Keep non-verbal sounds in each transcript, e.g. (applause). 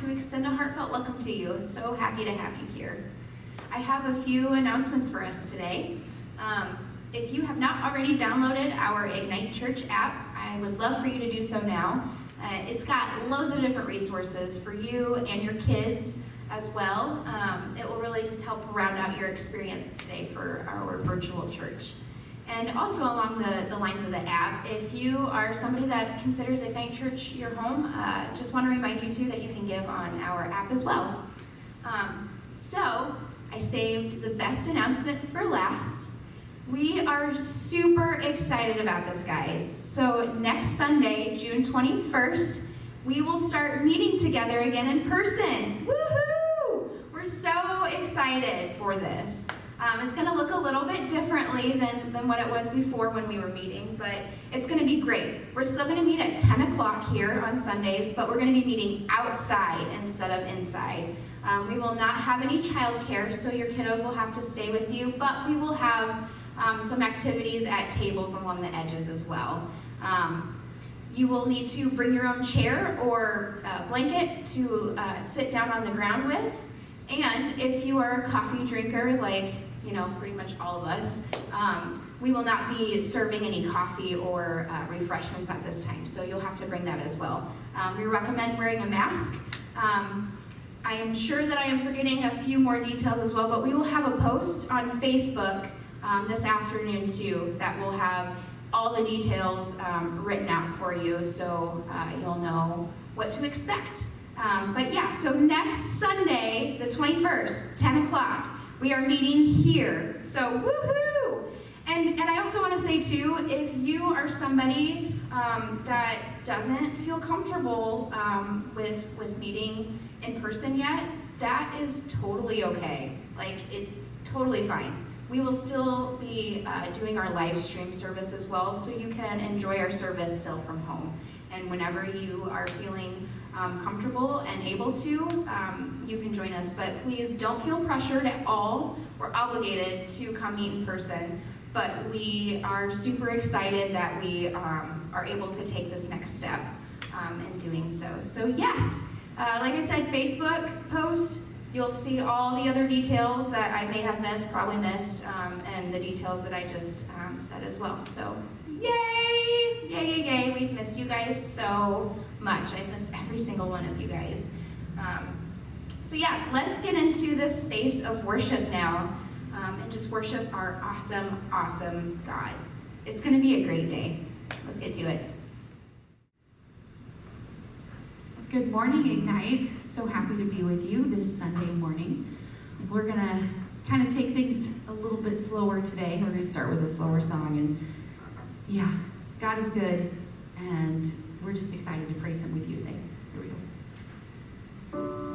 to extend a heartfelt welcome to you. So happy to have you here. I have a few announcements for us today. Um, if you have not already downloaded our Ignite Church app, I would love for you to do so now. Uh, it's got loads of different resources for you and your kids as well. Um, it will really just help round out your experience today for our virtual church. And also along the, the lines of the app, if you are somebody that considers Ignite Church your home, uh, just want to remind you too that you can give on our app as well. Um, so I saved the best announcement for last. We are super excited about this, guys. So next Sunday, June 21st, we will start meeting together again in person. Woohoo! We're so excited for this. Um, it's going to look a little bit differently than, than what it was before when we were meeting, but it's going to be great. We're still going to meet at 10 o'clock here on Sundays, but we're going to be meeting outside instead of inside. Um, we will not have any childcare, so your kiddos will have to stay with you, but we will have um, some activities at tables along the edges as well. Um, you will need to bring your own chair or uh, blanket to uh, sit down on the ground with. And if you are a coffee drinker, like you know, pretty much all of us, um, we will not be serving any coffee or uh, refreshments at this time, so you'll have to bring that as well. Um, we recommend wearing a mask. Um, I am sure that I am forgetting a few more details as well, but we will have a post on Facebook um, this afternoon too that will have all the details um, written out for you so uh, you'll know what to expect. Um, but yeah, so next Sunday, the 21st, 10 o'clock, we are meeting here. So woohoo! And, and I also want to say too, if you are somebody um, that doesn't feel comfortable um, with, with meeting in person yet, that is totally okay. Like, it totally fine. We will still be uh, doing our live stream service as well, so you can enjoy our service still from home. And whenever you are feeling um, comfortable and able to, um, you can join us. But please don't feel pressured at all. We're obligated to come meet in person, but we are super excited that we um, are able to take this next step um, in doing so. So yes, uh, like I said, Facebook post, you'll see all the other details that I may have missed, probably missed, um, and the details that I just um, said as well. So yay, yay, yay, yay, we've missed you guys so much. I've missed every single one of you guys. Um, so yeah, let's get into this space of worship now um, and just worship our awesome, awesome God. It's going to be a great day. Let's get to it. Good morning, Ignite. So happy to be with you this Sunday morning. We're going to kind of take things a little bit slower today. We're going to start with a slower song. And yeah, God is good. And we're just excited to praise Him with you today. Here we go.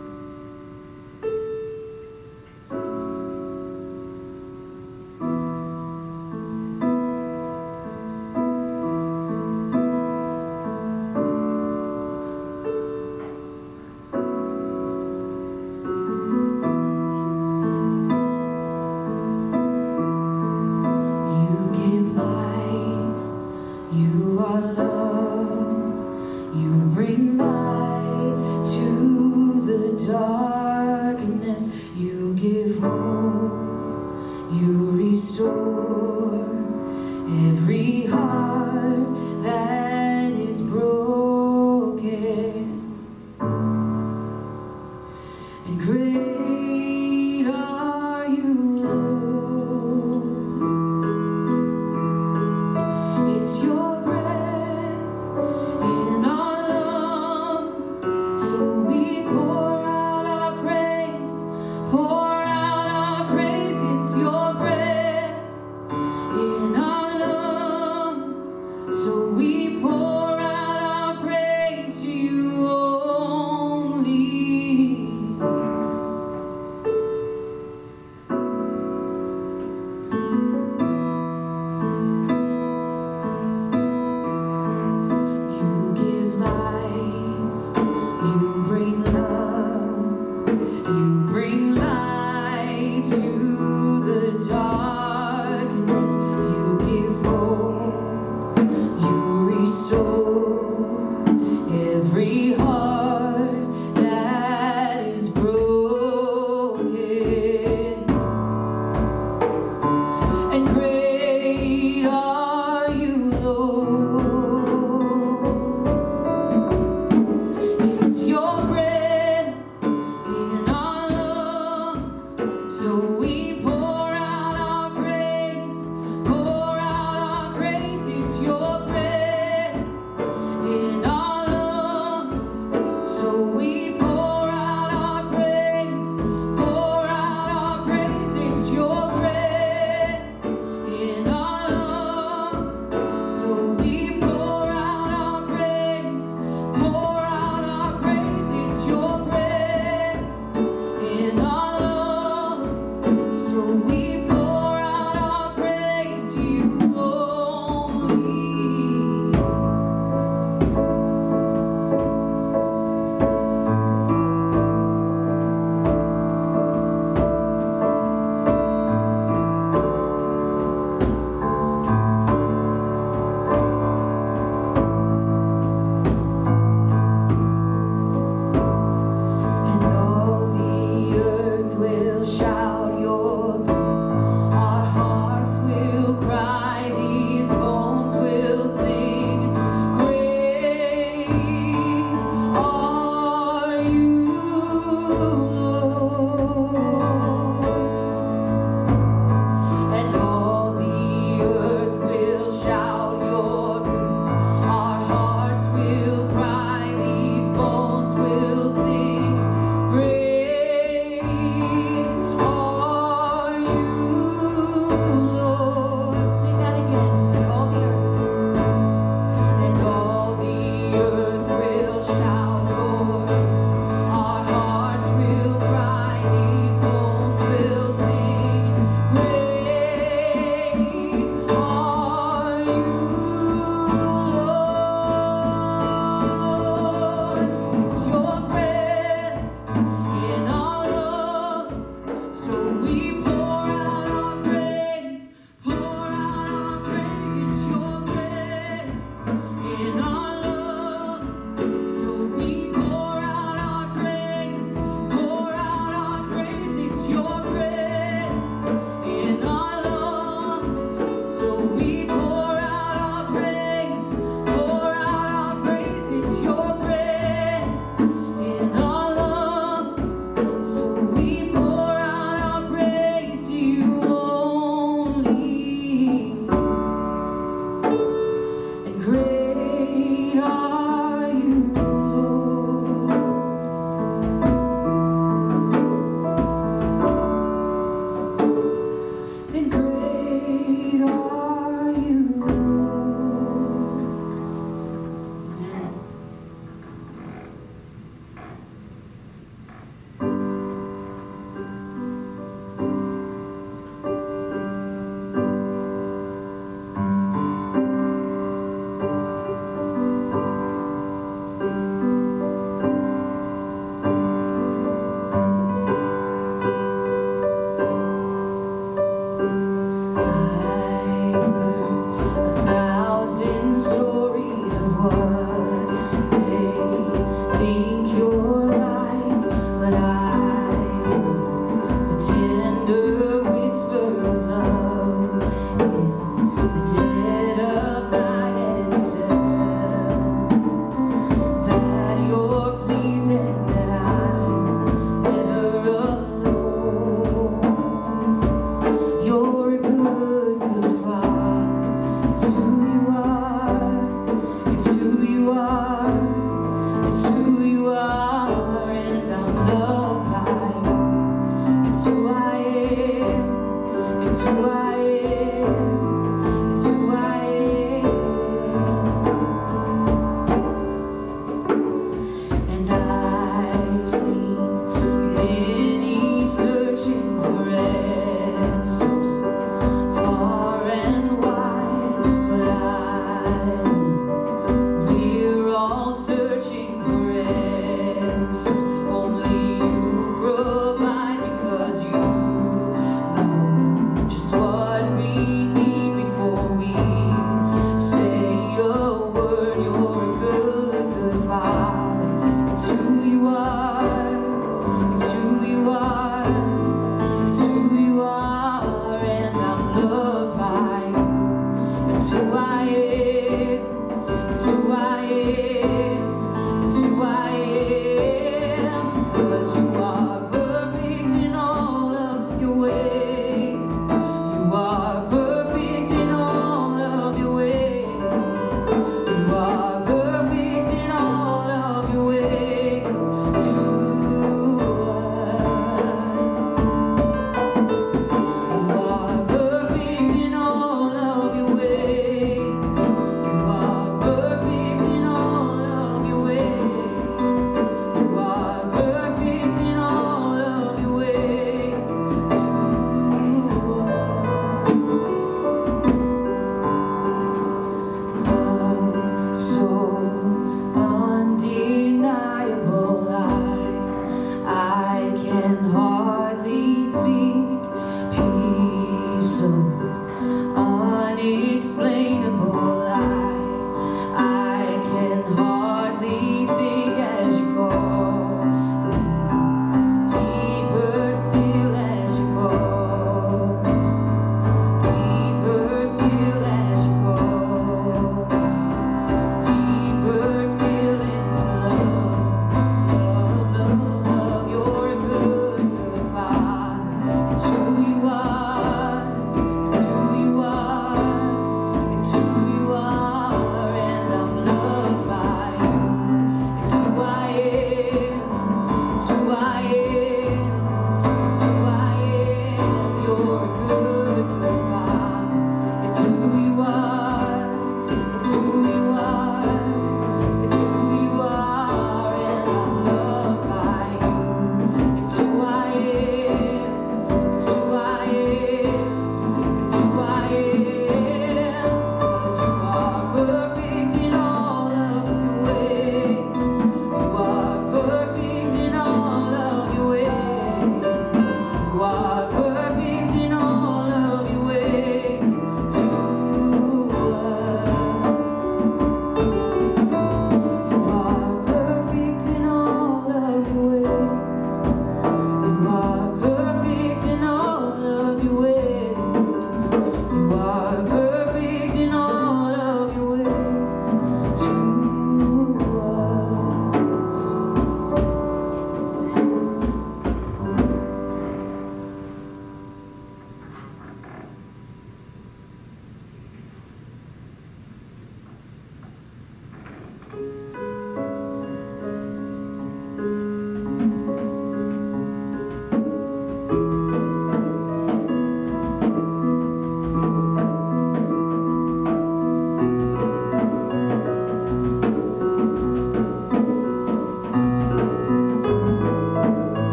Great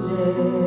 Wednesday.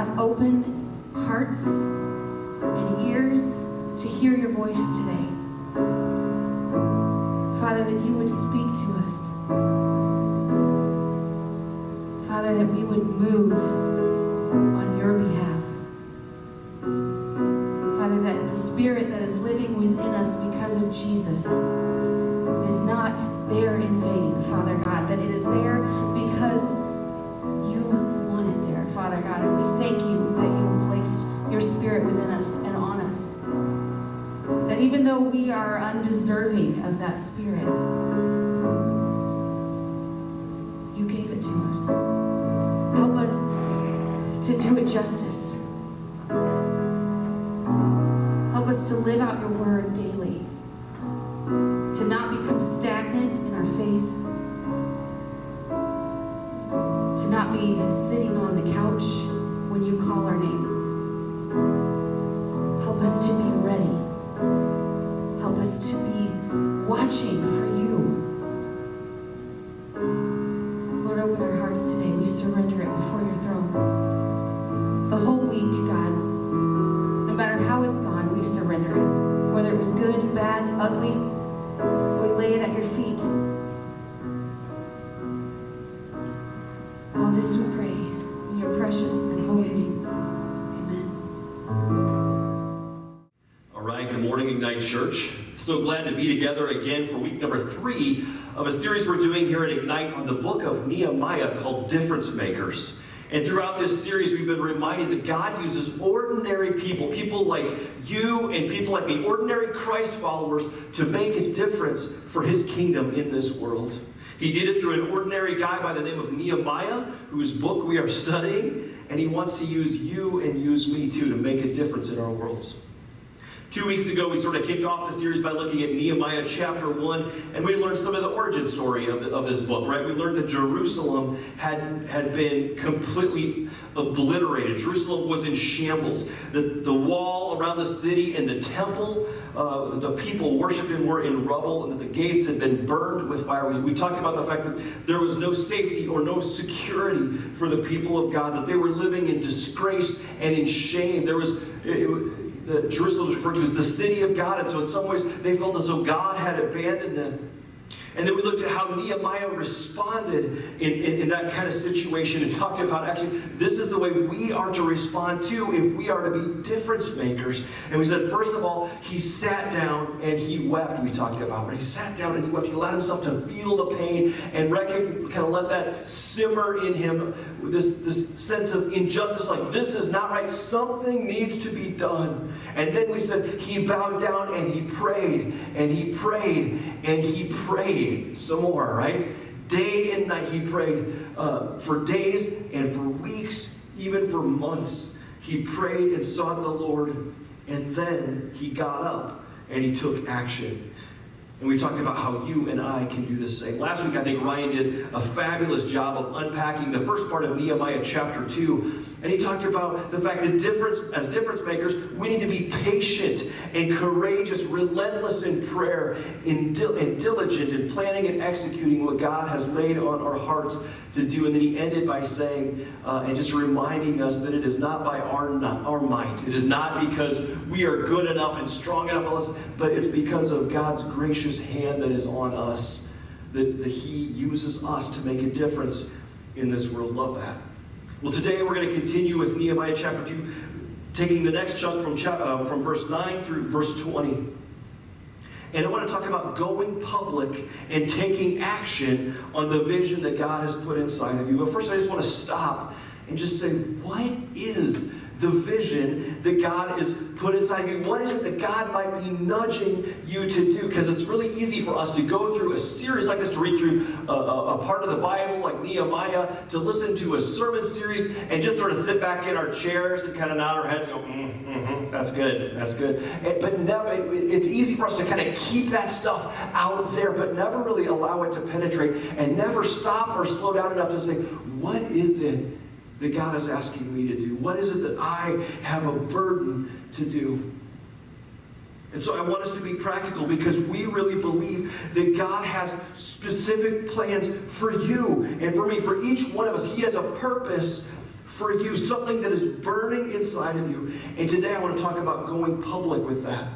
Have open hearts and ears to hear your voice today. Father, that you would speak to us. Father, that we would move on your behalf. Father, that the spirit that is living within us because of Jesus is not there in vain, Father God, that it is there are undeserving of that spirit, you gave it to us. Help us to do it justice. Help us to live out your word daily, to not become stagnant in our faith, to not be sitting on the couch watching for you. Lord, open our hearts today. We surrender it before your throne. The whole week, God, no matter how it's gone, we surrender it. Whether it was good, bad, ugly, we lay it at your feet. All this we pray in your precious and holy name. Amen. All right, good morning, Ignite Church. So glad to be together again for week number three of a series we're doing here at Ignite on the book of Nehemiah called Difference Makers. And throughout this series, we've been reminded that God uses ordinary people, people like you and people like me, ordinary Christ followers, to make a difference for his kingdom in this world. He did it through an ordinary guy by the name of Nehemiah, whose book we are studying, and he wants to use you and use me too to make a difference in our world. Two weeks ago, we sort of kicked off the series by looking at Nehemiah chapter 1, and we learned some of the origin story of, the, of this book, right? We learned that Jerusalem had, had been completely obliterated. Jerusalem was in shambles. The, the wall around the city and the temple, uh, the people worshiping were in rubble, and that the gates had been burned with fire. We, we talked about the fact that there was no safety or no security for the people of God, that they were living in disgrace and in shame. There was. It, Jerusalem is referred to as the city of God, and so in some ways they felt as though God had abandoned them. And then we looked at how Nehemiah responded in, in, in, that kind of situation and talked about actually this is the way we are to respond to if we are to be difference makers. And we said, first of all, he sat down and he wept, we talked about. But he sat down and he wept. He allowed himself to feel the pain and kind of let that simmer in him, this, this sense of injustice, like this is not right. Something needs to be done. And then we said he bowed down and he prayed and he prayed and he prayed some more, right? Day and night he prayed uh, for days and for weeks, even for months. He prayed and sought the Lord, and then he got up and he took action. And we talked about how you and I can do the same. Last week, I think Ryan did a fabulous job of unpacking the first part of Nehemiah chapter 2. And he talked about the fact that difference, as difference makers, we need to be patient and courageous, relentless in prayer, and, dil- and diligent in planning and executing what God has laid on our hearts to do. And then he ended by saying, uh, and just reminding us that it is not by our, not our might. It is not because we are good enough and strong enough, but it's because of God's gracious hand that is on us, that, that he uses us to make a difference in this world. Love that. Well, today we're going to continue with Nehemiah chapter 2, taking the next chunk from, chap- uh, from verse 9 through verse 20. And I want to talk about going public and taking action on the vision that God has put inside of you. But first, I just want to stop and just say, what is the vision that God has put inside of you? What is it that God might be nudging you to do? Because it's really easy for us to go through a series like this, to read through a, a, a part of the Bible like Nehemiah, to listen to a sermon series, and just sort of sit back in our chairs and kind of nod our heads and go, mm, mm-hmm, that's good, that's good. But never, it- it's easy for us to kind of keep that stuff out there, but never really allow it to penetrate and never stop or slow down enough to say, what is it that God is asking me to do? What is it that I have a burden to do? And so I want us to be practical because we really believe that God has specific plans for you and for me, for each one of us. He has a purpose for you, something that is burning inside of you. And today I want to talk about going public with that.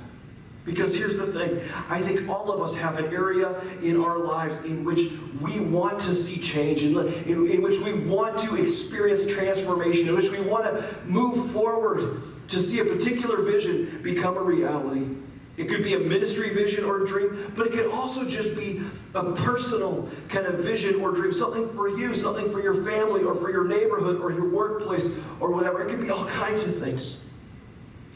Because here's the thing I think all of us have an area in our lives in which we want to see change, in, in, in which we want to experience transformation, in which we want to move forward to see a particular vision become a reality. It could be a ministry vision or a dream, but it could also just be a personal kind of vision or dream, something for you, something for your family or for your neighborhood or your workplace or whatever. It could be all kinds of things.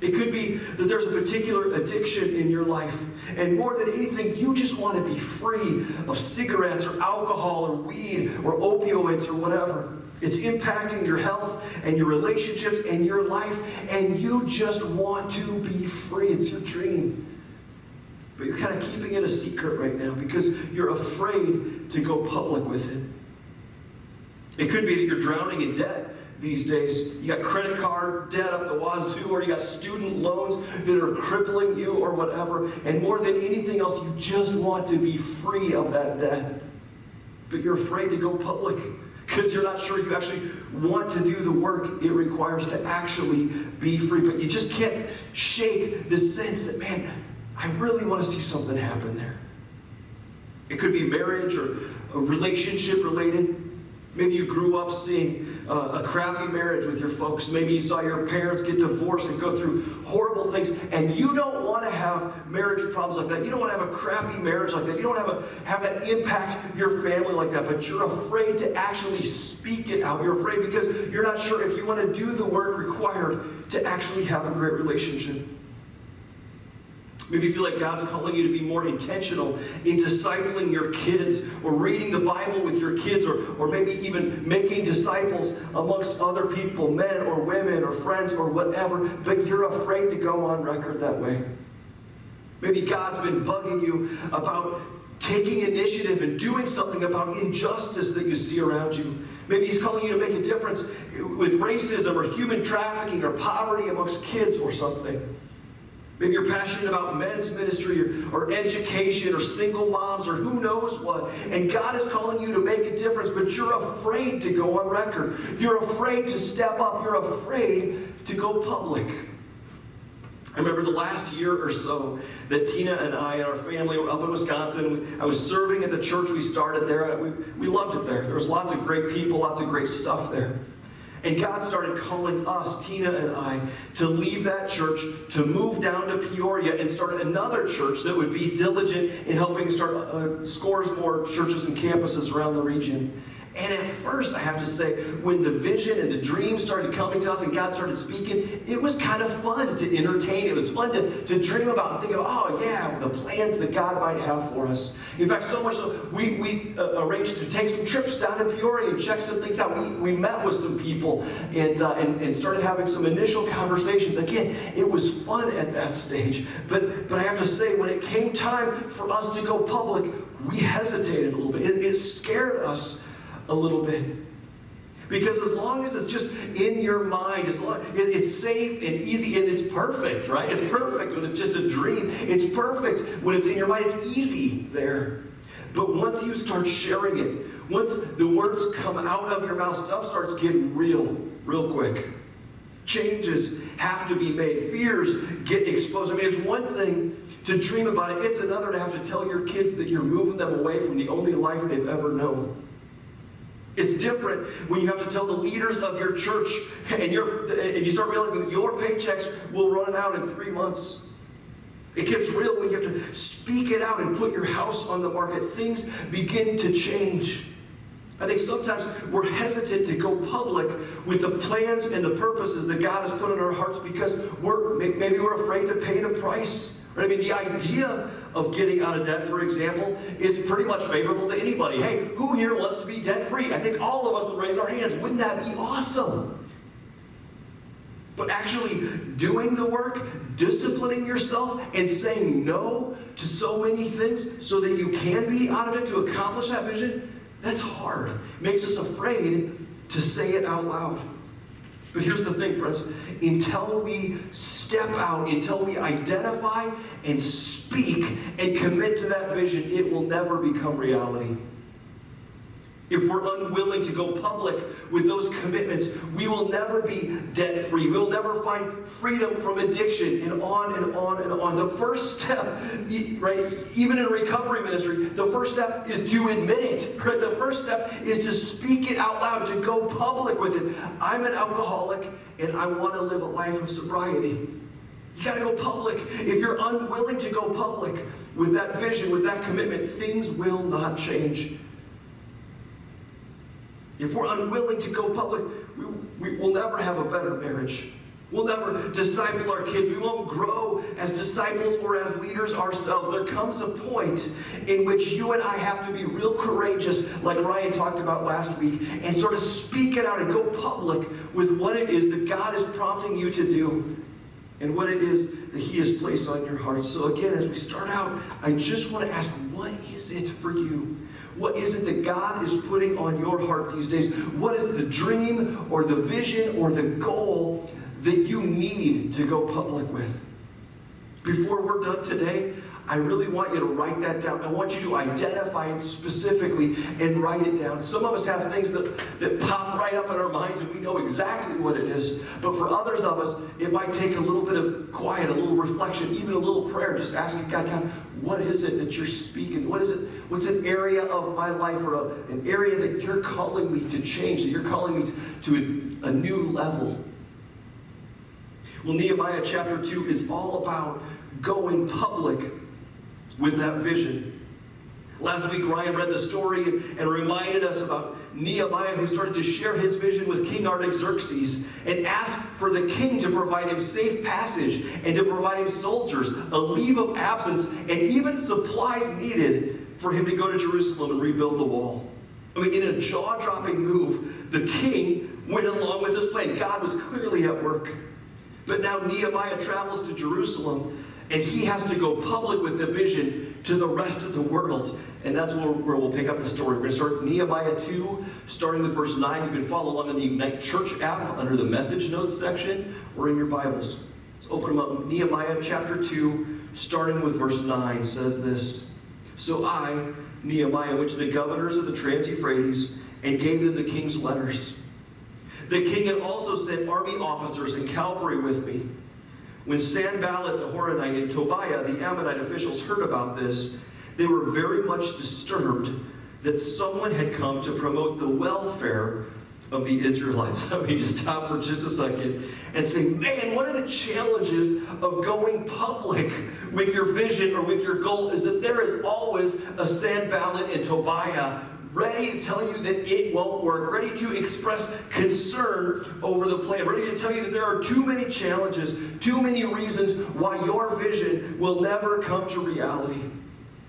It could be that there's a particular addiction in your life, and more than anything, you just want to be free of cigarettes or alcohol or weed or opioids or whatever. It's impacting your health and your relationships and your life, and you just want to be free. It's your dream. But you're kind of keeping it a secret right now because you're afraid to go public with it. It could be that you're drowning in debt these days. You got credit card debt up the wazoo, or you got student loans that are crippling you, or whatever. And more than anything else, you just want to be free of that debt. But you're afraid to go public because you're not sure you actually want to do the work it requires to actually be free. But you just can't shake the sense that, man, I really want to see something happen there. It could be marriage or a relationship related. Maybe you grew up seeing uh, a crappy marriage with your folks. Maybe you saw your parents get divorced and go through horrible things, and you don't want to have marriage problems like that. You don't want to have a crappy marriage like that. You don't have a have that impact your family like that. But you're afraid to actually speak it out. You're afraid because you're not sure if you want to do the work required to actually have a great relationship. Maybe you feel like God's calling you to be more intentional in discipling your kids or reading the Bible with your kids or, or maybe even making disciples amongst other people, men or women or friends or whatever, but you're afraid to go on record that way. Maybe God's been bugging you about taking initiative and doing something about injustice that you see around you. Maybe He's calling you to make a difference with racism or human trafficking or poverty amongst kids or something. Maybe you're passionate about men's ministry or, or, education or single moms or who knows what. And God is calling you to make a difference, but you're afraid to go on record. You're afraid to step up. You're afraid to go public. I remember the last year or so that Tina and I and our family were up in Wisconsin. I was serving at the church we started there. We, we loved it there. There was lots of great people, lots of great stuff there. And God started calling us, Tina and I, to leave that church, to move down to Peoria and start another church that would be diligent in helping start uh, scores more churches and campuses around the region. And at first, I have to say, when the vision and the dream started coming to us and God started speaking, it was kind of fun to entertain. It was fun to, to dream about and think of, oh, yeah, the plans that God might have for us. In fact, so much so, we, we uh, arranged to take some trips down to Peoria and check some things out. We, we met with some people and, uh, and, and started having some initial conversations. Again, it was fun at that stage. But, but I have to say, when it came time for us to go public, we hesitated a little bit. It, it scared us a little bit. Because as long as it's just in your mind, as long it, it's safe and easy and it's perfect, right? It's perfect when it's just a dream. It's perfect when it's in your mind. It's easy there. But once you start sharing it, once the words come out of your mouth, stuff starts getting real, real quick. Changes have to be made. Fears get exposed. I mean, it's one thing to dream about it, it's another to have to tell your kids that you're moving them away from the only life they've ever known. It's different when you have to tell the leaders of your church and, you're, and you start realizing that your paychecks will run out in three months. It gets real when you have to speak it out and put your house on the market. Things begin to change. I think sometimes we're hesitant to go public with the plans and the purposes that God has put in our hearts because we're maybe we're afraid to pay the price. Right? I mean, the idea of getting out of debt, for example, is pretty much favorable to anybody. Hey, who here wants to be debt free? I think all of us would raise our hands. Wouldn't that be awesome? But actually doing the work, disciplining yourself, and saying no to so many things so that you can be out of it to accomplish that vision, that's hard. It makes us afraid to say it out loud. But here's the thing, friends. Until we step out, until we identify and speak and commit to that vision, it will never become reality. If we're unwilling to go public with those commitments, we will never be debt free. We'll never find freedom from addiction and on and on and on. The first step, right, even in recovery ministry, the first step is to admit it. Right? The first step is to speak it out loud, to go public with it. I'm an alcoholic and I want to live a life of sobriety. You got to go public. If you're unwilling to go public with that vision, with that commitment, things will not change. If we're unwilling to go public, we, we will never have a better marriage. We'll never disciple our kids. We won't grow as disciples or as leaders ourselves. There comes a point in which you and I have to be real courageous, like Ryan talked about last week, and sort of speak it out and go public with what it is that God is prompting you to do and what it is that He has placed on your heart. So, again, as we start out, I just want to ask what is it for you? What is it that God is putting on your heart these days? What is the dream or the vision or the goal that you need to go public with? Before we're done today, I really want you to write that down. I want you to identify it specifically and write it down. Some of us have things that, that pop right up in our minds and we know exactly what it is. But for others of us, it might take a little bit of quiet, a little reflection, even a little prayer, just asking God, God, what is it that you're speaking? What is it? What's an area of my life or a, an area that you're calling me to change, that you're calling me to, to a, a new level? Well, Nehemiah chapter 2 is all about going public with that vision. Last week, Ryan read the story and reminded us about Nehemiah, who started to share his vision with King Artaxerxes and asked for the king to provide him safe passage and to provide him soldiers, a leave of absence, and even supplies needed for him to go to Jerusalem and rebuild the wall. I mean, in a jaw dropping move, the king went along with his plan. God was clearly at work. But now Nehemiah travels to Jerusalem and he has to go public with the vision to the rest of the world. And that's where, where we'll pick up the story. We're going to start Nehemiah 2, starting with verse 9. You can follow along in the Ignite Church app under the message notes section or in your Bibles. Let's open them up. Nehemiah chapter 2, starting with verse 9, says this So I, Nehemiah, went to the governors of the Trans Euphrates and gave them the king's letters. The king had also sent army officers and cavalry with me. When Sanballat the Horonite and Tobiah the Ammonite officials heard about this, they were very much disturbed that someone had come to promote the welfare of the Israelites. (laughs) Let me just stop for just a second and say, man, one of the challenges of going public with your vision or with your goal is that there is always a Sanballat and Tobiah ready to tell you that it won't work, ready to express concern over the plan, ready to tell you that there are too many challenges, too many reasons why your vision will never come to reality.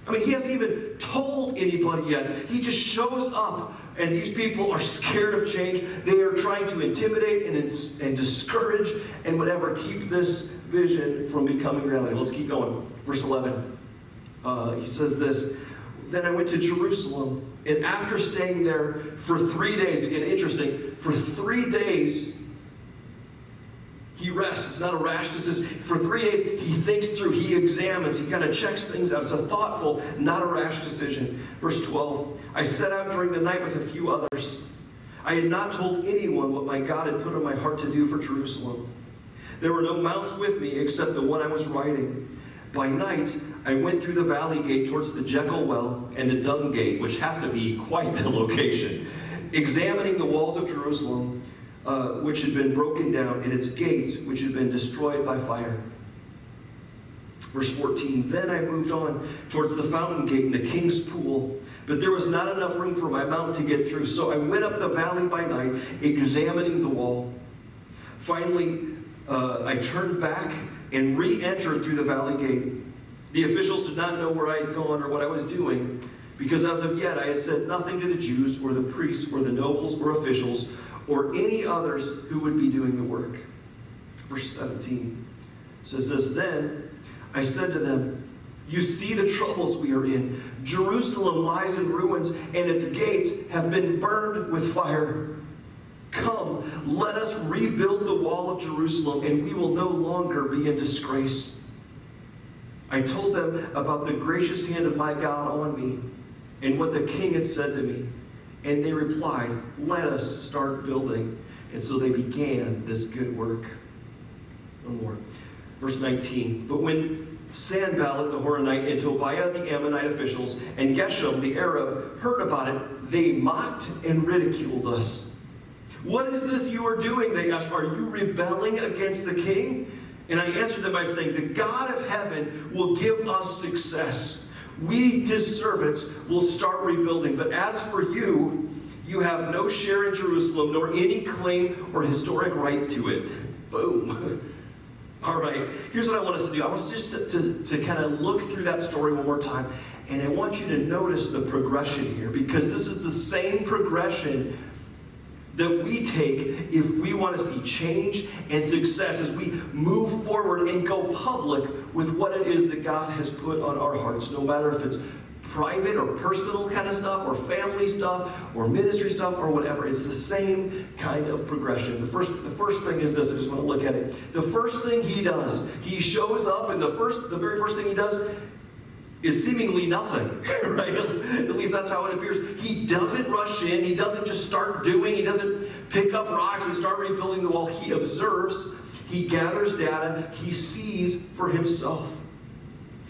I mean, he hasn't even told anybody yet. He just shows up, and these people are scared of change. They are trying to intimidate and, and discourage and whatever, keep this vision from becoming reality. Let's keep going. Verse 11. Uh, he says this Then I went to Jerusalem and after staying there for three days, again, interesting, for three days, he rests. It's not a rash decision. For three days, he thinks through, he examines, he kind of checks things out. It's a thoughtful, not a rash decision. Verse 12 I set out during the night with a few others. I had not told anyone what my God had put on my heart to do for Jerusalem. There were no mounts with me except the one I was riding. By night, I went through the valley gate towards the Jackal well and the dung gate, which has to be quite the location. examining the walls of Jerusalem, uh, which had been broken down, and its gates, which had been destroyed by fire. Verse 14 Then I moved on towards the fountain gate and the king's pool, but there was not enough room for my mount to get through. So I went up the valley by night, examining the wall. Finally, uh, I turned back and re entered through the valley gate. The officials did not know where I had gone or what I was doing, because as of yet I had said nothing to the Jews or the priests or the nobles or officials or any others who would be doing the work. Verse 17 says this Then I said to them, You see the troubles we are in. Jerusalem lies in ruins, and its gates have been burned with fire. Come, let us rebuild the wall of Jerusalem, and we will no longer be in disgrace. I told them about the gracious hand of my God on me and what the king had said to me. And they replied, Let us start building. And so they began this good work. No more. Verse 19. But when Sanballat the Horonite and Tobiah the Ammonite officials and Geshem the Arab heard about it, they mocked and ridiculed us. What is this you are doing? They asked. Are you rebelling against the king? And I answered them by saying, The God of heaven will give us success. We, his servants, will start rebuilding. But as for you, you have no share in Jerusalem, nor any claim or historic right to it. Boom. (laughs) All right, here's what I want us to do. I want us just to, to, to kind of look through that story one more time. And I want you to notice the progression here because this is the same progression that we take if we want to see change and success as we move forward and go public with what it is that God has put on our hearts, no matter if it's private or personal kind of stuff or family stuff or ministry stuff or whatever. It's the same kind of progression. The first, the first thing is this, I just want to look at it. The first thing he does, he shows up and the first the very first thing he does is seemingly nothing, (laughs) right? At least that's how it appears. He doesn't rush in, he doesn't just start doing, he doesn't pick up rocks and start rebuilding the wall. He observes, he gathers data, he sees for himself.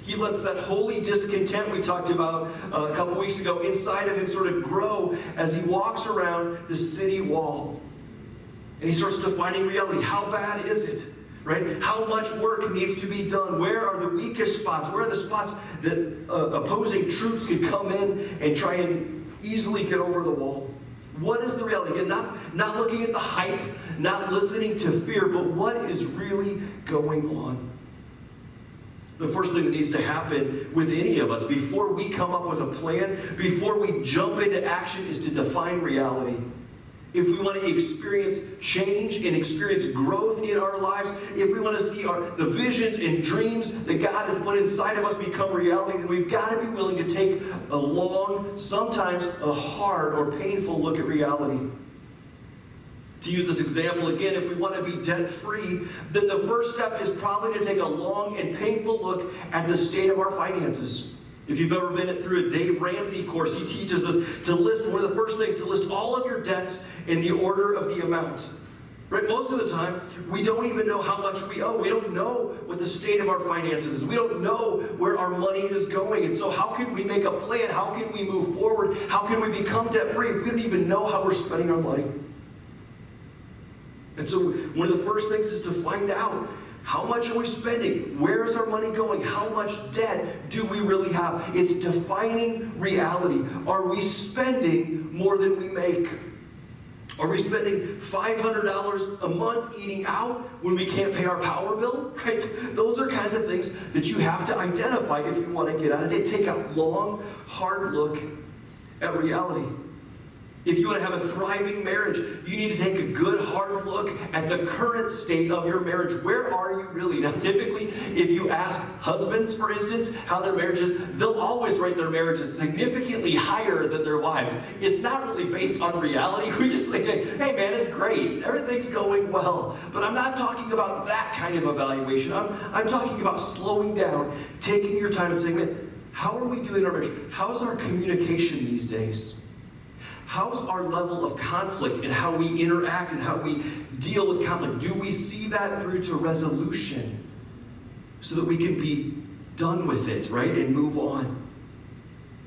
He lets that holy discontent we talked about uh, a couple weeks ago inside of him sort of grow as he walks around the city wall. And he starts defining reality. How bad is it? Right? How much work needs to be done? Where are the weakest spots? Where are the spots that uh, opposing troops could come in and try and easily get over the wall? What is the reality? Again, not, not looking at the hype, not listening to fear, but what is really going on? The first thing that needs to happen with any of us before we come up with a plan, before we jump into action, is to define reality. If we want to experience change and experience growth in our lives, if we want to see our, the visions and dreams that God has put inside of us become reality, then we've got to be willing to take a long, sometimes a hard or painful look at reality. To use this example again, if we want to be debt free, then the first step is probably to take a long and painful look at the state of our finances. If you've ever been through a Dave Ramsey course, he teaches us to list one of the first things to list all of your debts in the order of the amount. Right? Most of the time, we don't even know how much we owe. We don't know what the state of our finances is. We don't know where our money is going. And so, how can we make a plan? How can we move forward? How can we become debt free if we don't even know how we're spending our money? And so, one of the first things is to find out how much are we spending? Where is our money going? How much debt do we really have? It's defining reality. Are we spending more than we make? Are we spending $500 a month eating out when we can't pay our power bill? (laughs) Right? Those are kinds of things that you have to identify if you want to get out of it. Take a long, hard look at reality. If you want to have a thriving marriage, you need to take a good hard look at the current state of your marriage. Where are you really? Now, typically, if you ask husbands, for instance, how their marriage is, they'll always rate their marriages significantly higher than their wives. It's not really based on reality. (laughs) We just think, hey, man, it's great. Everything's going well. But I'm not talking about that kind of evaluation. I'm, I'm talking about slowing down, taking your time and saying, man, how are we doing our marriage? How's our communication these days? How's our level of conflict and how we interact and how we deal with conflict? Do we see that through to resolution so that we can be done with it, right, and move on?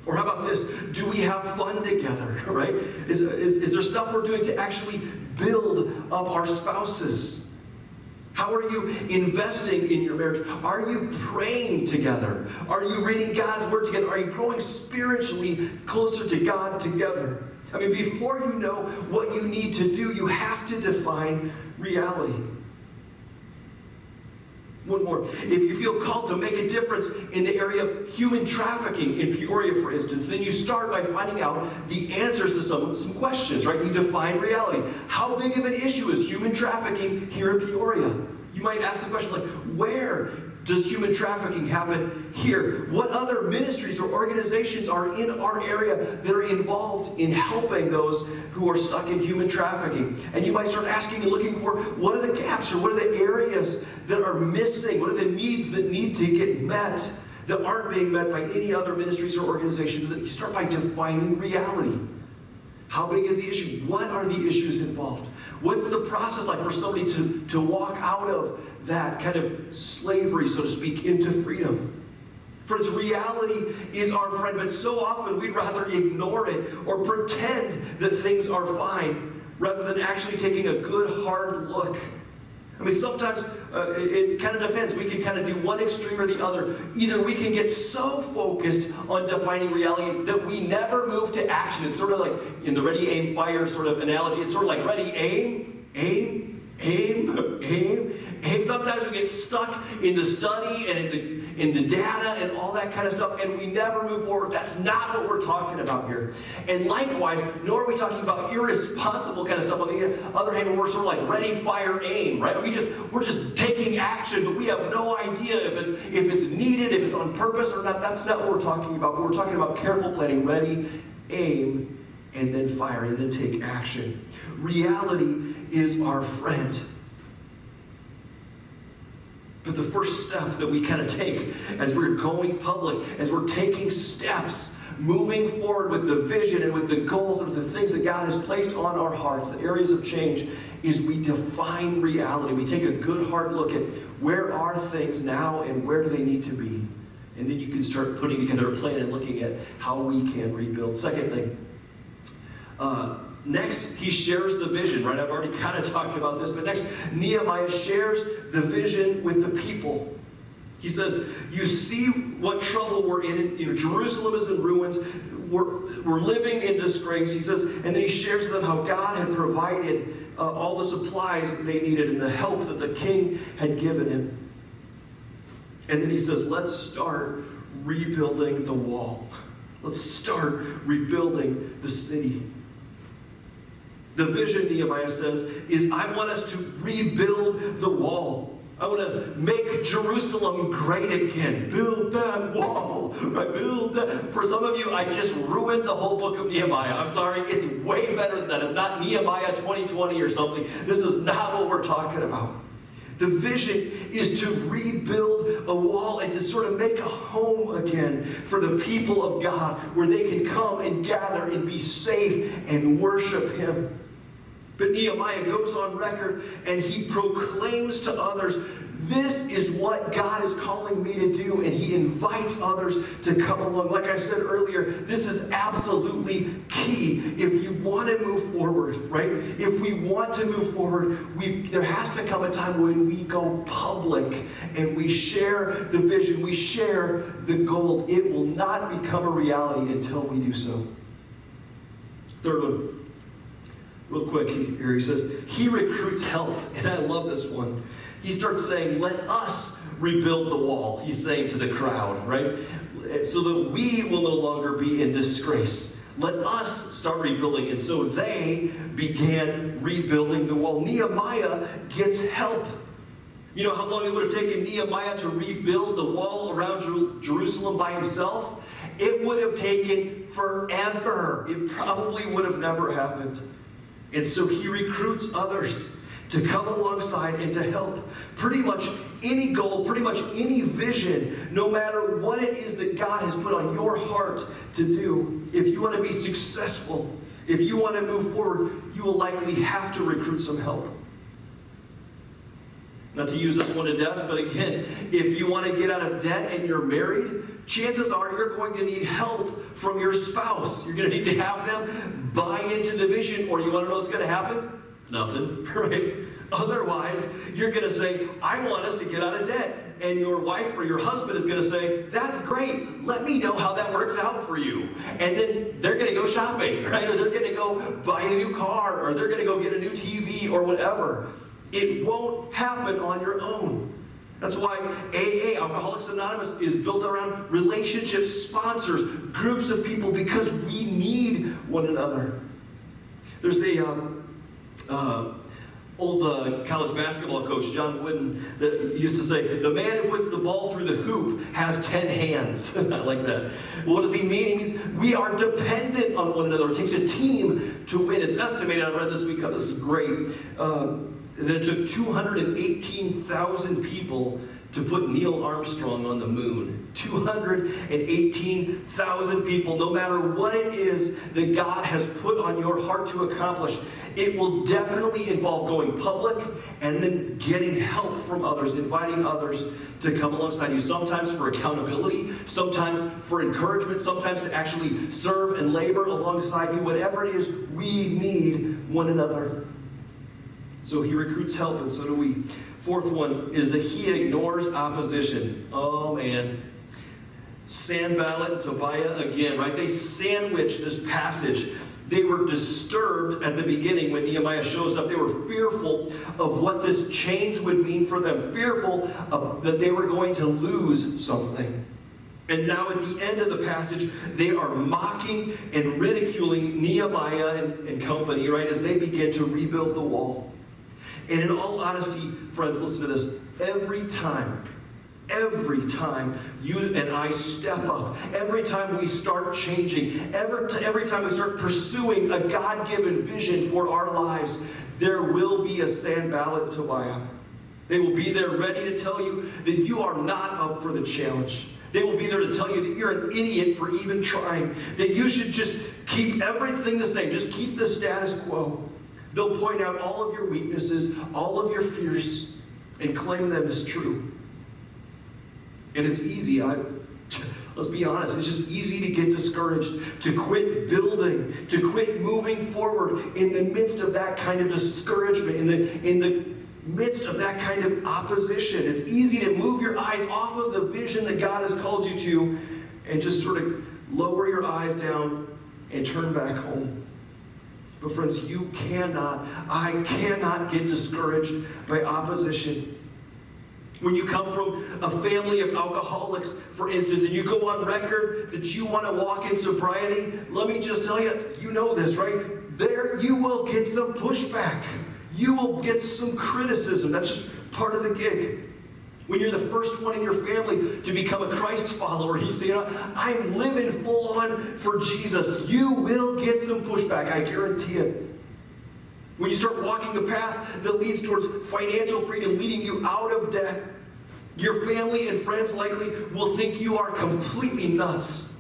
Or how about this? Do we have fun together, (laughs) right? Is, is, is there stuff we're doing to actually build up our spouses? How are you investing in your marriage? Are you praying together? Are you reading God's Word together? Are you growing spiritually closer to God together? I mean, before you know what you need to do, you have to define reality. One more. If you feel called to make a difference in the area of human trafficking in Peoria, for instance, then you start by finding out the answers to some, some questions, right? You define reality. How big of an issue is human trafficking here in Peoria? You might ask the question, like, where does human trafficking happen here? What other ministries or organizations are in our area that are involved in helping those who are stuck in human trafficking? And you might start asking and looking for what are the gaps or what are the areas that are missing? What are the needs that need to get met that aren't being met by any other ministries or organizations? You start by defining reality. How big is the issue? What are the issues involved? What's the process like for somebody to, to walk out of that kind of slavery, so to speak, into freedom? Friends, reality is our friend, but so often we'd rather ignore it or pretend that things are fine rather than actually taking a good hard look. I mean, sometimes uh, it, it kind of depends. We can kind of do one extreme or the other. Either we can get so focused on defining reality that we never move to action. It's sort of like in the ready, aim, fire sort of analogy. It's sort of like ready, aim, aim, aim, (laughs) aim, aim. Sometimes we get stuck in the study and in the in the data and all that kind of stuff, and we never move forward. That's not what we're talking about here. And likewise, nor are we talking about irresponsible kind of stuff. On the other hand, we're sort of like ready, fire, aim, right? We just we're just taking action, but we have no idea if it's if it's needed, if it's on purpose or not. That's not what we're talking about. We're talking about careful planning, ready, aim, and then fire, and then take action. Reality is our friend. But the first step that we kind of take as we're going public, as we're taking steps, moving forward with the vision and with the goals and with the things that God has placed on our hearts, the areas of change, is we define reality. We take a good hard look at where are things now and where do they need to be. And then you can start putting together a plan and looking at how we can rebuild. Second thing, uh, Next, he shares the vision, right? I've already kind of talked about this, but next, Nehemiah shares the vision with the people. He says, You see what trouble we're in. You know, Jerusalem is in ruins. We're, we're living in disgrace. He says, and then he shares with them how God had provided uh, all the supplies that they needed and the help that the king had given him. And then he says, Let's start rebuilding the wall. Let's start rebuilding the city. The vision, Nehemiah says, is I want us to rebuild the wall. I want to make Jerusalem great again. Build that wall. Right? Build that. For some of you, I just ruined the whole book of Nehemiah. I'm sorry. It's way better than that. It's not Nehemiah 2020 or something. This is not what we're talking about. The vision is to rebuild a wall and to sort of make a home again for the people of God where they can come and gather and be safe and worship Him. But Nehemiah goes on record and he proclaims to others, This is what God is calling me to do. And he invites others to come along. Like I said earlier, this is absolutely key if you want to move forward, right? If we want to move forward, there has to come a time when we go public and we share the vision, we share the goal. It will not become a reality until we do so. Third one real quick here. He says, He recruits help. And I love this one. He starts saying, Let us rebuild the wall. He's saying to the crowd, right? So that we will no longer be in disgrace. Let us start rebuilding. And so they began rebuilding the wall. Nehemiah gets help. You know how long it would have taken Nehemiah to rebuild the wall around Jerusalem by himself? It would have taken forever. It probably would have never happened. And so he recruits others to come alongside and to help. Pretty much any goal, pretty much any vision, no matter what it is that God has put on your heart to do, if you want to be successful, if you want to move forward, you will likely have to recruit some help. Not to use this one to death, but again, if you want to get out of debt and you're married, chances are you're going to need help from your spouse. You're going to need to have them buy into the vision, or you want to know what's going to happen? Nothing, (laughs) right? Otherwise, you're going to say, I want us to get out of debt. And your wife or your husband is going to say, That's great. Let me know how that works out for you. And then they're going to go shopping, (laughs) right? Or they're going to go buy a new car, or they're going to go get a new TV, or whatever. It won't happen on your own. That's why AA, Alcoholics Anonymous, is built around relationships, sponsors, groups of people, because we need one another. There's a um, uh, old uh, college basketball coach, John Wooden, that used to say, "The man who puts the ball through the hoop has ten hands." (laughs) I like that. What does he mean? He means we are dependent on one another. It takes a team to win. It's estimated. I read this week. Oh, this is great. Uh, that it took 218,000 people to put Neil Armstrong on the moon. 218,000 people, no matter what it is that God has put on your heart to accomplish, it will definitely involve going public and then getting help from others, inviting others to come alongside you, sometimes for accountability, sometimes for encouragement, sometimes to actually serve and labor alongside you. Whatever it is, we need one another. So he recruits help, and so do we. Fourth one is that he ignores opposition. Oh man. Sanballat and Tobiah again, right? They sandwich this passage. They were disturbed at the beginning when Nehemiah shows up. They were fearful of what this change would mean for them, fearful of, that they were going to lose something. And now at the end of the passage, they are mocking and ridiculing Nehemiah and, and company, right, as they begin to rebuild the wall. And in all honesty, friends, listen to this. Every time, every time you and I step up, every time we start changing, every, every time we start pursuing a God given vision for our lives, there will be a Sanballat Tobiah. They will be there ready to tell you that you are not up for the challenge. They will be there to tell you that you're an idiot for even trying, that you should just keep everything the same, just keep the status quo. They'll point out all of your weaknesses, all of your fears, and claim them as true. And it's easy. I, (laughs) let's be honest, it's just easy to get discouraged, to quit building, to quit moving forward in the midst of that kind of discouragement, in the, in the midst of that kind of opposition. It's easy to move your eyes off of the vision that God has called you to and just sort of lower your eyes down and turn back home. But, friends, you cannot, I cannot get discouraged by opposition. When you come from a family of alcoholics, for instance, and you go on record that you want to walk in sobriety, let me just tell you, you know this, right? There you will get some pushback. You will get some criticism. That's just part of the gig. When you're the first one in your family to become a Christ follower, you say, you know, I'm living full on for Jesus. You will get some pushback, I guarantee it. When you start walking a path that leads towards financial freedom, leading you out of debt, your family and friends likely will think you are completely nuts.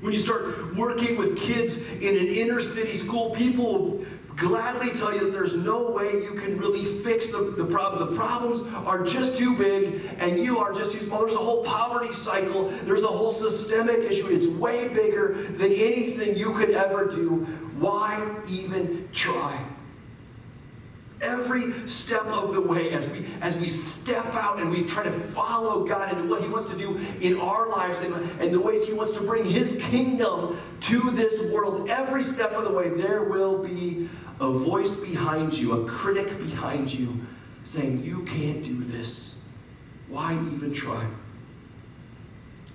When you start working with kids in an inner city school, people gladly tell you that there's no way you can really fix the, the problem. The problems are just too big and you are just too small. There's a whole poverty cycle, there's a whole systemic issue. It's way bigger than anything you could ever do. Why even try? Every step of the way, as we as we step out and we try to follow God into what He wants to do in our lives and, and the ways He wants to bring His kingdom to this world, every step of the way, there will be a voice behind you, a critic behind you, saying, You can't do this. Why even try?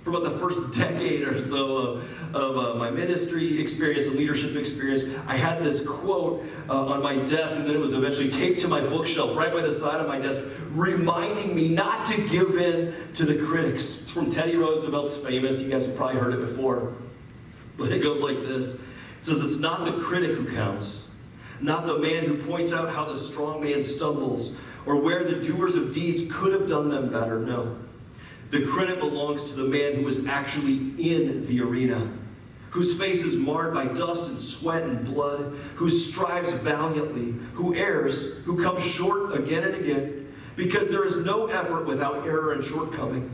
For about the first (laughs) decade or so of, of uh, my ministry experience and leadership experience, I had this quote uh, on my desk, and then it was eventually taped to my bookshelf right by the side of my desk, reminding me not to give in to the critics. It's from Teddy Roosevelt's famous, you guys have probably heard it before. But it goes like this It says, It's not the critic who counts, not the man who points out how the strong man stumbles or where the doers of deeds could have done them better. No. The credit belongs to the man who is actually in the arena, whose face is marred by dust and sweat and blood, who strives valiantly, who errs, who comes short again and again, because there is no effort without error and shortcoming,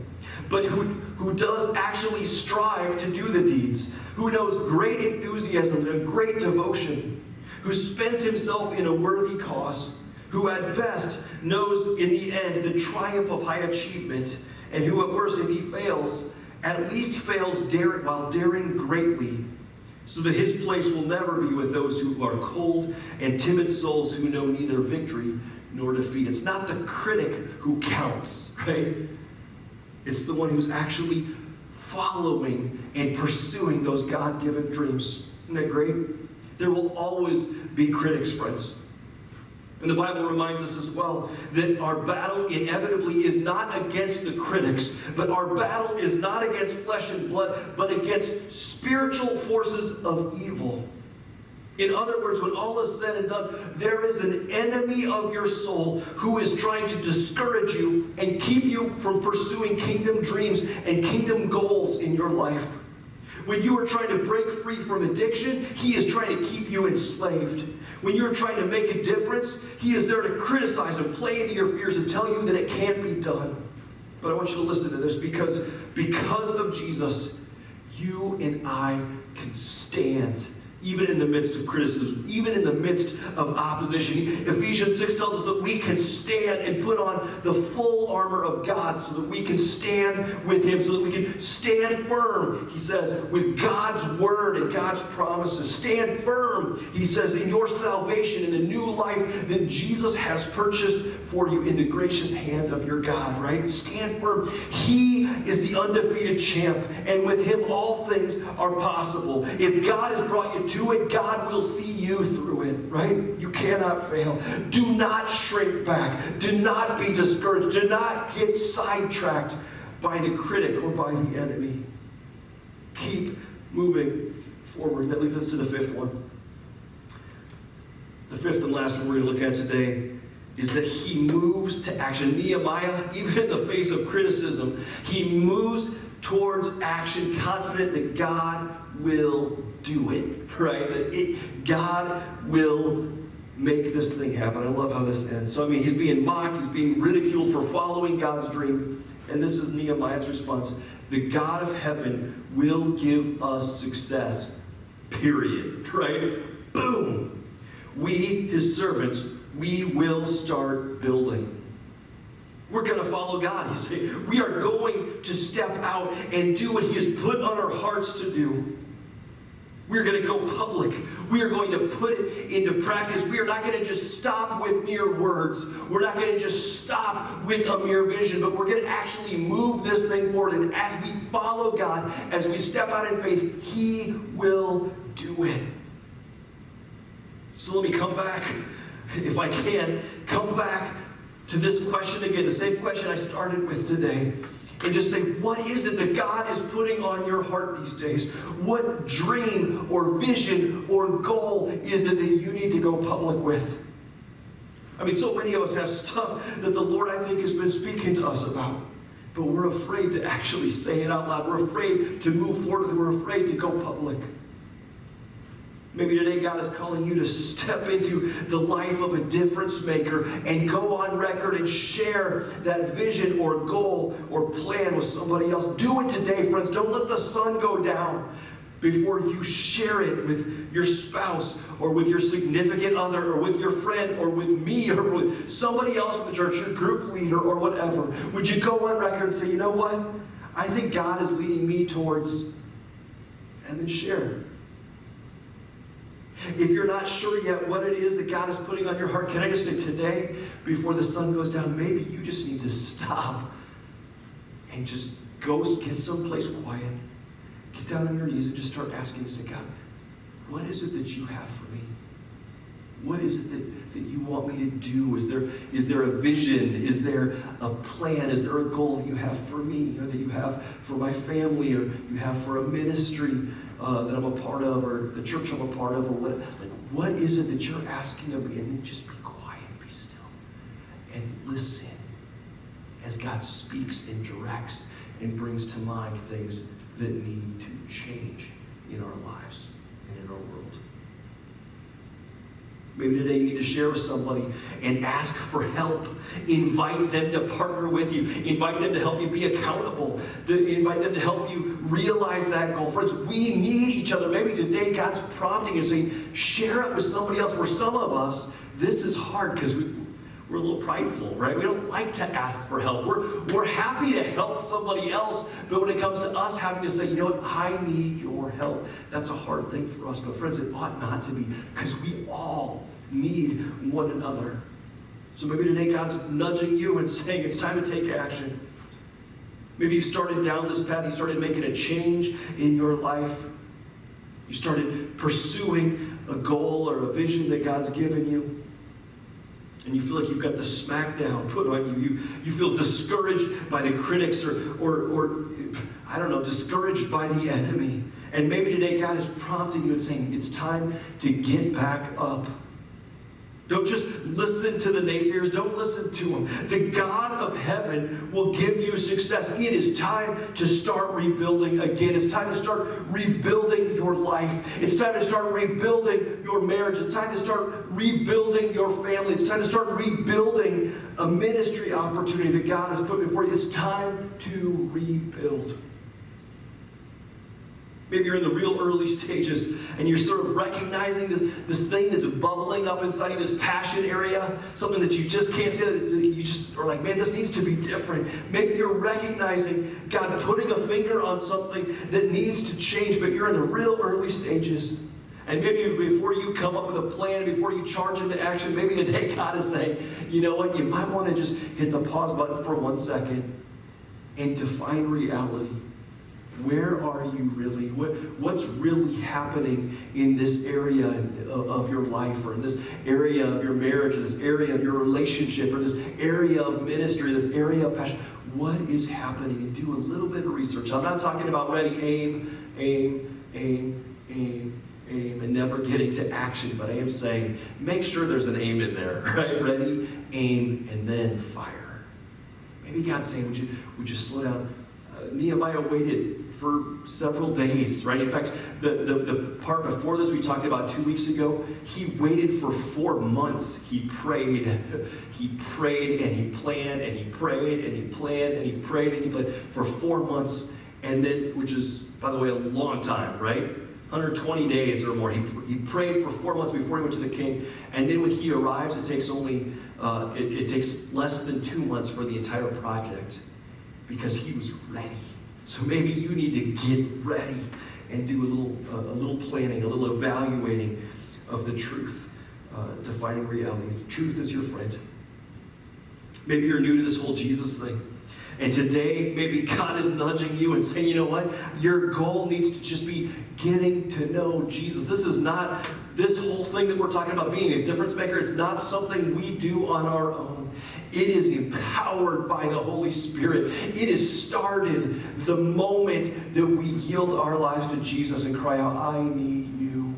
but who, who does actually strive to do the deeds, who knows great enthusiasm and great devotion, who spends himself in a worthy cause, who at best knows in the end the triumph of high achievement, and who at worst, if he fails, at least fails dare, while daring greatly, so that his place will never be with those who are cold and timid souls who know neither victory nor defeat. It's not the critic who counts, right? It's the one who's actually following and pursuing those God given dreams. Isn't that great? There will always be critics, friends. And the Bible reminds us as well that our battle inevitably is not against the critics, but our battle is not against flesh and blood, but against spiritual forces of evil. In other words, when all is said and done, there is an enemy of your soul who is trying to discourage you and keep you from pursuing kingdom dreams and kingdom goals in your life. When you are trying to break free from addiction, he is trying to keep you enslaved. When you're trying to make a difference, he is there to criticize and play into your fears and tell you that it can't be done. But I want you to listen to this because because of Jesus, you and I can stand even in the midst of criticism, even in the midst of opposition. Ephesians 6 tells us that we can stand and put on the full armor of God so that we can stand with Him, so that we can stand firm, he says, with God's word and God's promises. Stand firm, he says, in your salvation, in the new life that Jesus has purchased for you in the gracious hand of your God, right? Stand firm. He is the undefeated champ, and with Him all things are possible. If God has brought you to it, God will see you through it, right? You cannot fail. Do not shrink back. Do not be discouraged. Do not get sidetracked by the critic or by the enemy. Keep moving forward. That leads us to the fifth one. The fifth and last one we're going to look at today is that he moves to action. Nehemiah, even in the face of criticism, he moves towards action, confident that God will do it, right? That it, God will make this thing happen. I love how this ends. So, I mean, he's being mocked, he's being ridiculed for following God's dream. And this is Nehemiah's response The God of heaven will give us success, period, (laughs) right? Boom. We, his servants, we will start building. We're going to follow God. He's saying, we are going to step out and do what He has put on our hearts to do. We're going to go public. We are going to put it into practice. We are not going to just stop with mere words. We're not going to just stop with a mere vision, but we're going to actually move this thing forward. And as we follow God, as we step out in faith, He will do it. So let me come back, if I can, come back to this question again, the same question I started with today, and just say, what is it that God is putting on your heart these days? What dream or vision or goal is it that you need to go public with? I mean, so many of us have stuff that the Lord, I think, has been speaking to us about. But we're afraid to actually say it out loud. We're afraid to move forward. We're afraid to go public. Maybe today God is calling you to step into the life of a difference maker and go on record and share that vision or goal or plan with somebody else. Do it today, friends. Don't let the sun go down before you share it with your spouse or with your significant other or with your friend or with me or with somebody else in the church, your group leader or whatever. Would you go on record and say, you know what? I think God is leading me towards, and then share. If you're not sure yet what it is that God is putting on your heart, can I just say today, before the sun goes down, maybe you just need to stop and just go get someplace quiet, get down on your knees and just start asking, say, God, what is it that you have for me? What is it that, that you want me to do? Is there, is there a vision? Is there a plan? Is there a goal that you have for me or that you have for my family or you have for a ministry? Uh, that I'm a part of or the church I'm a part of or what, like, what is it that you're asking of me? And then just be quiet, be still, and listen as God speaks and directs and brings to mind things that need to change in our lives and in our world. Maybe today you need to share with somebody and ask for help. Invite them to partner with you. Invite them to help you be accountable. To invite them to help you realize that goal. Friends, we need each other. Maybe today God's prompting you saying, share it with somebody else. For some of us, this is hard because we, we're a little prideful, right? We don't like to ask for help. We're, we're happy to help somebody else, but when it comes to us having to say, you know what, I need your help, that's a hard thing for us. But friends, it ought not to be because we all need one another. So maybe today God's nudging you and (laughs) saying it's time to take action. Maybe you've started down this path, you started making a change in your life. You started pursuing a goal or a vision that God's given you and you feel like you've got the smackdown put on you. You, you feel discouraged by the critics or, or, or, I don't know, discouraged by the enemy. And maybe today God is prompting you and saying, it's time to get back up. Don't just listen to the naysayers. Don't listen to them. The God of heaven will give you success. It is time to start rebuilding again. It's time to start rebuilding your life. It's time to start rebuilding your marriage. It's time to start rebuilding your family. It's time to start rebuilding a ministry opportunity that God has put before you. It's time to rebuild. Maybe you're in the real early (laughs) stages and you're sort of recognizing this, this thing that's bubbling up inside you, this passion area, something that you just can't see. You just are like, man, this needs to be different. Maybe you're recognizing God putting a finger on something that needs to change, but you're in the real early stages. And maybe before you come up with a plan, before you charge into action, maybe today (laughs) God is saying, you know what, you might want to just hit the pause button for one second and define reality. Where are you really? What, what's really happening in this area of your life, or in this area of your marriage, or this area of your relationship, or this area of ministry, this area of passion? What is happening? And do a little bit of research. I'm not talking about ready, aim, aim, aim, aim, aim, and never getting to action, but I am saying make sure there's an aim in there, (laughs) right? Ready, aim, and then fire. Maybe God's saying, would you, would you slow down? Nehemiah waited for several days, right? In fact, the, the, the, part before this we talked about two weeks ago, he waited for four months. He prayed. He prayed and he planned and he prayed and he planned and he prayed and he planned for four months. And then, which is, by the way, a long time, right? 120 days or more. He, he prayed for four months before he went to the king. And then when he arrives, it takes only, uh, it, it takes less than two months for the entire project because he was ready. So maybe you need to get ready and do a little, a little planning, a little evaluating of the truth, uh, defining reality. Truth is your friend. Maybe you're new to this whole Jesus thing. And today, maybe God is nudging you and saying, you know what? Your goal needs to just be getting to know Jesus. This is not, this whole thing that we're talking about being a difference maker, it's not something we do on our own. It is empowered by the Holy Spirit. It is started the moment that we yield our lives to Jesus and cry out, I need you.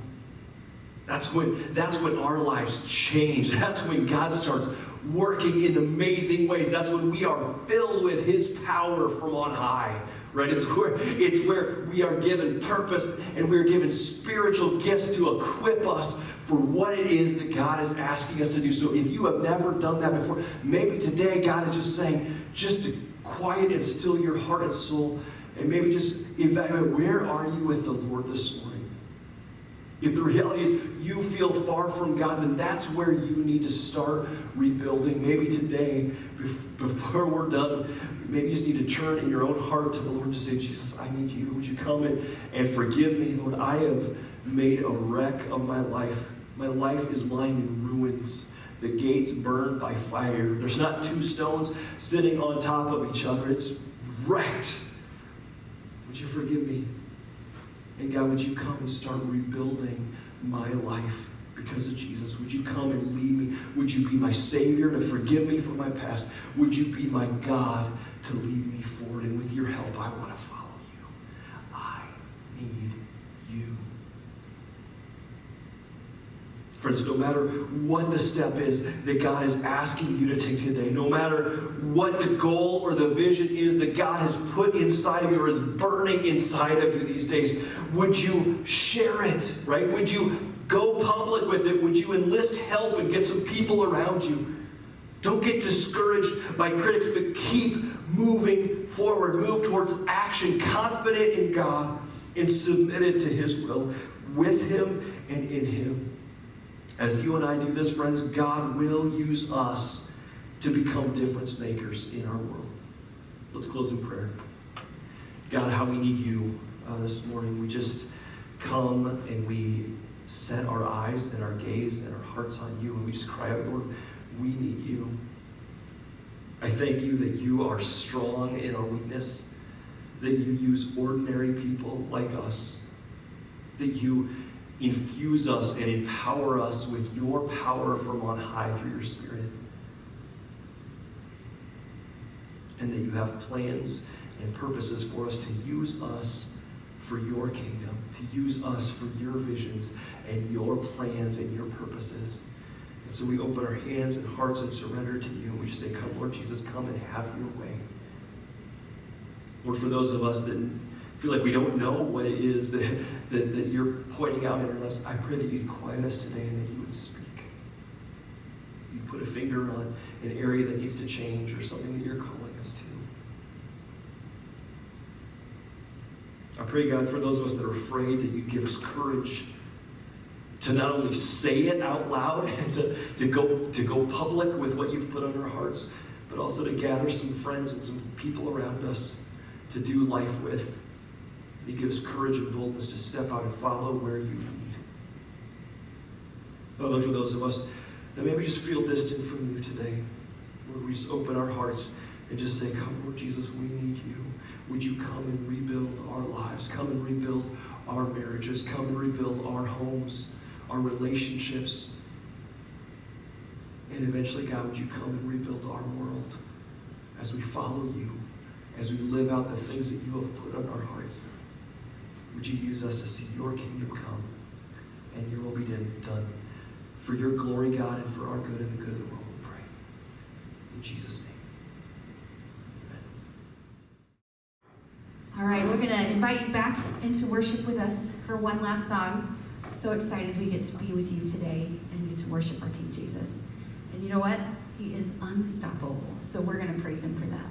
That's when, that's when our lives change. That's when God starts working in amazing ways. That's when we are filled with His power from on high. Right? It's where, it's where we are given purpose and we are given spiritual gifts to equip us for what it is that God is asking us to do. So if you have never done that before, maybe today God is just saying, just to quiet and still your heart and soul, and maybe just evaluate where are you with the Lord this morning? If the reality is you feel far from God, then that's where you need to start rebuilding. Maybe today, before we're done, maybe you just need to turn in your own heart to the Lord to say, Jesus, I need you. Would you come in and forgive me, Lord? I have made a wreck of my life. My life is lying in ruins. The gates burned by fire. There's not two stones sitting on top of each other. It's wrecked. Would you forgive me? And God, would you come and start rebuilding my life because of Jesus? Would you come and lead me? Would you be my Savior to forgive me for my past? Would you be my God to lead me forward? And with your help, I want to follow you. I need you. Friends, no matter what the step is that God is asking you to take today, no matter what the goal or the vision is that God has put inside of you or is burning inside of you these days, would you share it, right? Would you Go public with it. Would you enlist help and get some people around you? Don't get discouraged by critics, but keep moving forward. Move towards action, confident in God and submitted to His will, with Him and in Him. As you and I do this, friends, God will use us to become difference makers in our world. Let's close in prayer. God, how we need you uh, this morning. We just come and we set our eyes and our gaze and our hearts on you, and we just cry out, Lord, we need you. I thank you that you are strong in our weakness, that you use ordinary people like us, that you infuse us and empower us with your power from on high through your Spirit. And that you have plans and purposes for us to use us for your kingdom, to use us for your visions and your plans and your purposes. And so we open our hands and hearts and surrender to you. And we just say, Come, Lord Jesus, come and have your way. Lord, for those of us that feel like we don't know what it is that, that, that you're pointing out in our lives, I pray that you'd quiet us today and that you would speak. You'd put a finger on an area that needs to change or something that you're calling us to. I pray, God, for those of us that are afraid, that you give us courage to not only say it out loud (laughs) and to, to, go, to go public with what you've put on our hearts, but also to gather some friends and some people around us to do life with. And you give us courage and boldness to step out and follow where you lead. Father, for those of us that maybe just feel distant from you today, Lord, we just open our hearts and just say, Come, Lord Jesus, we need you. Would you come and rebuild our lives? Come and rebuild our marriages. Come and rebuild our homes, our relationships. And eventually, God, would you come and rebuild our world as we follow you, as we live out the things that you have put on our hearts? Would you use us to see your kingdom come and your will be done for your glory, God, and for our good and the good of the world, we pray. In Jesus' name. All right, we're going to invite you back into worship with us for one last song. So excited we get to be with you today and get to worship our King Jesus. And you know what? He is unstoppable. So we're going to praise him for that.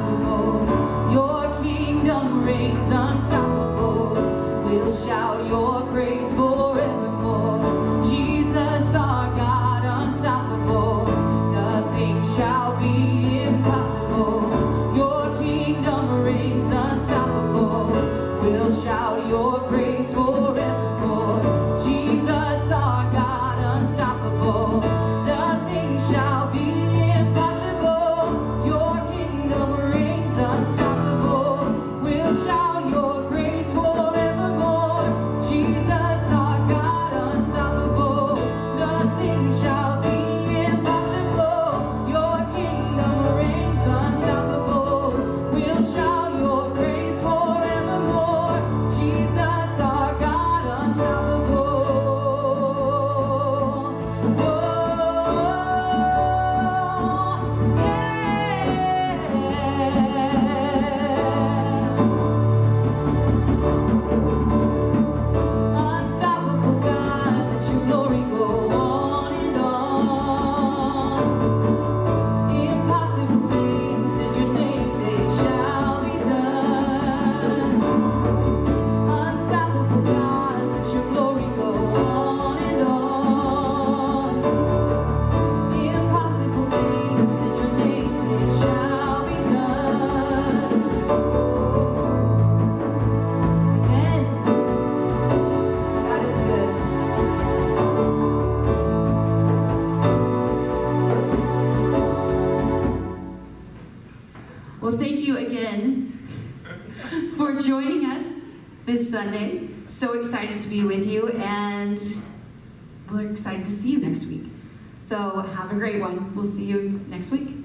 impossible. Next week.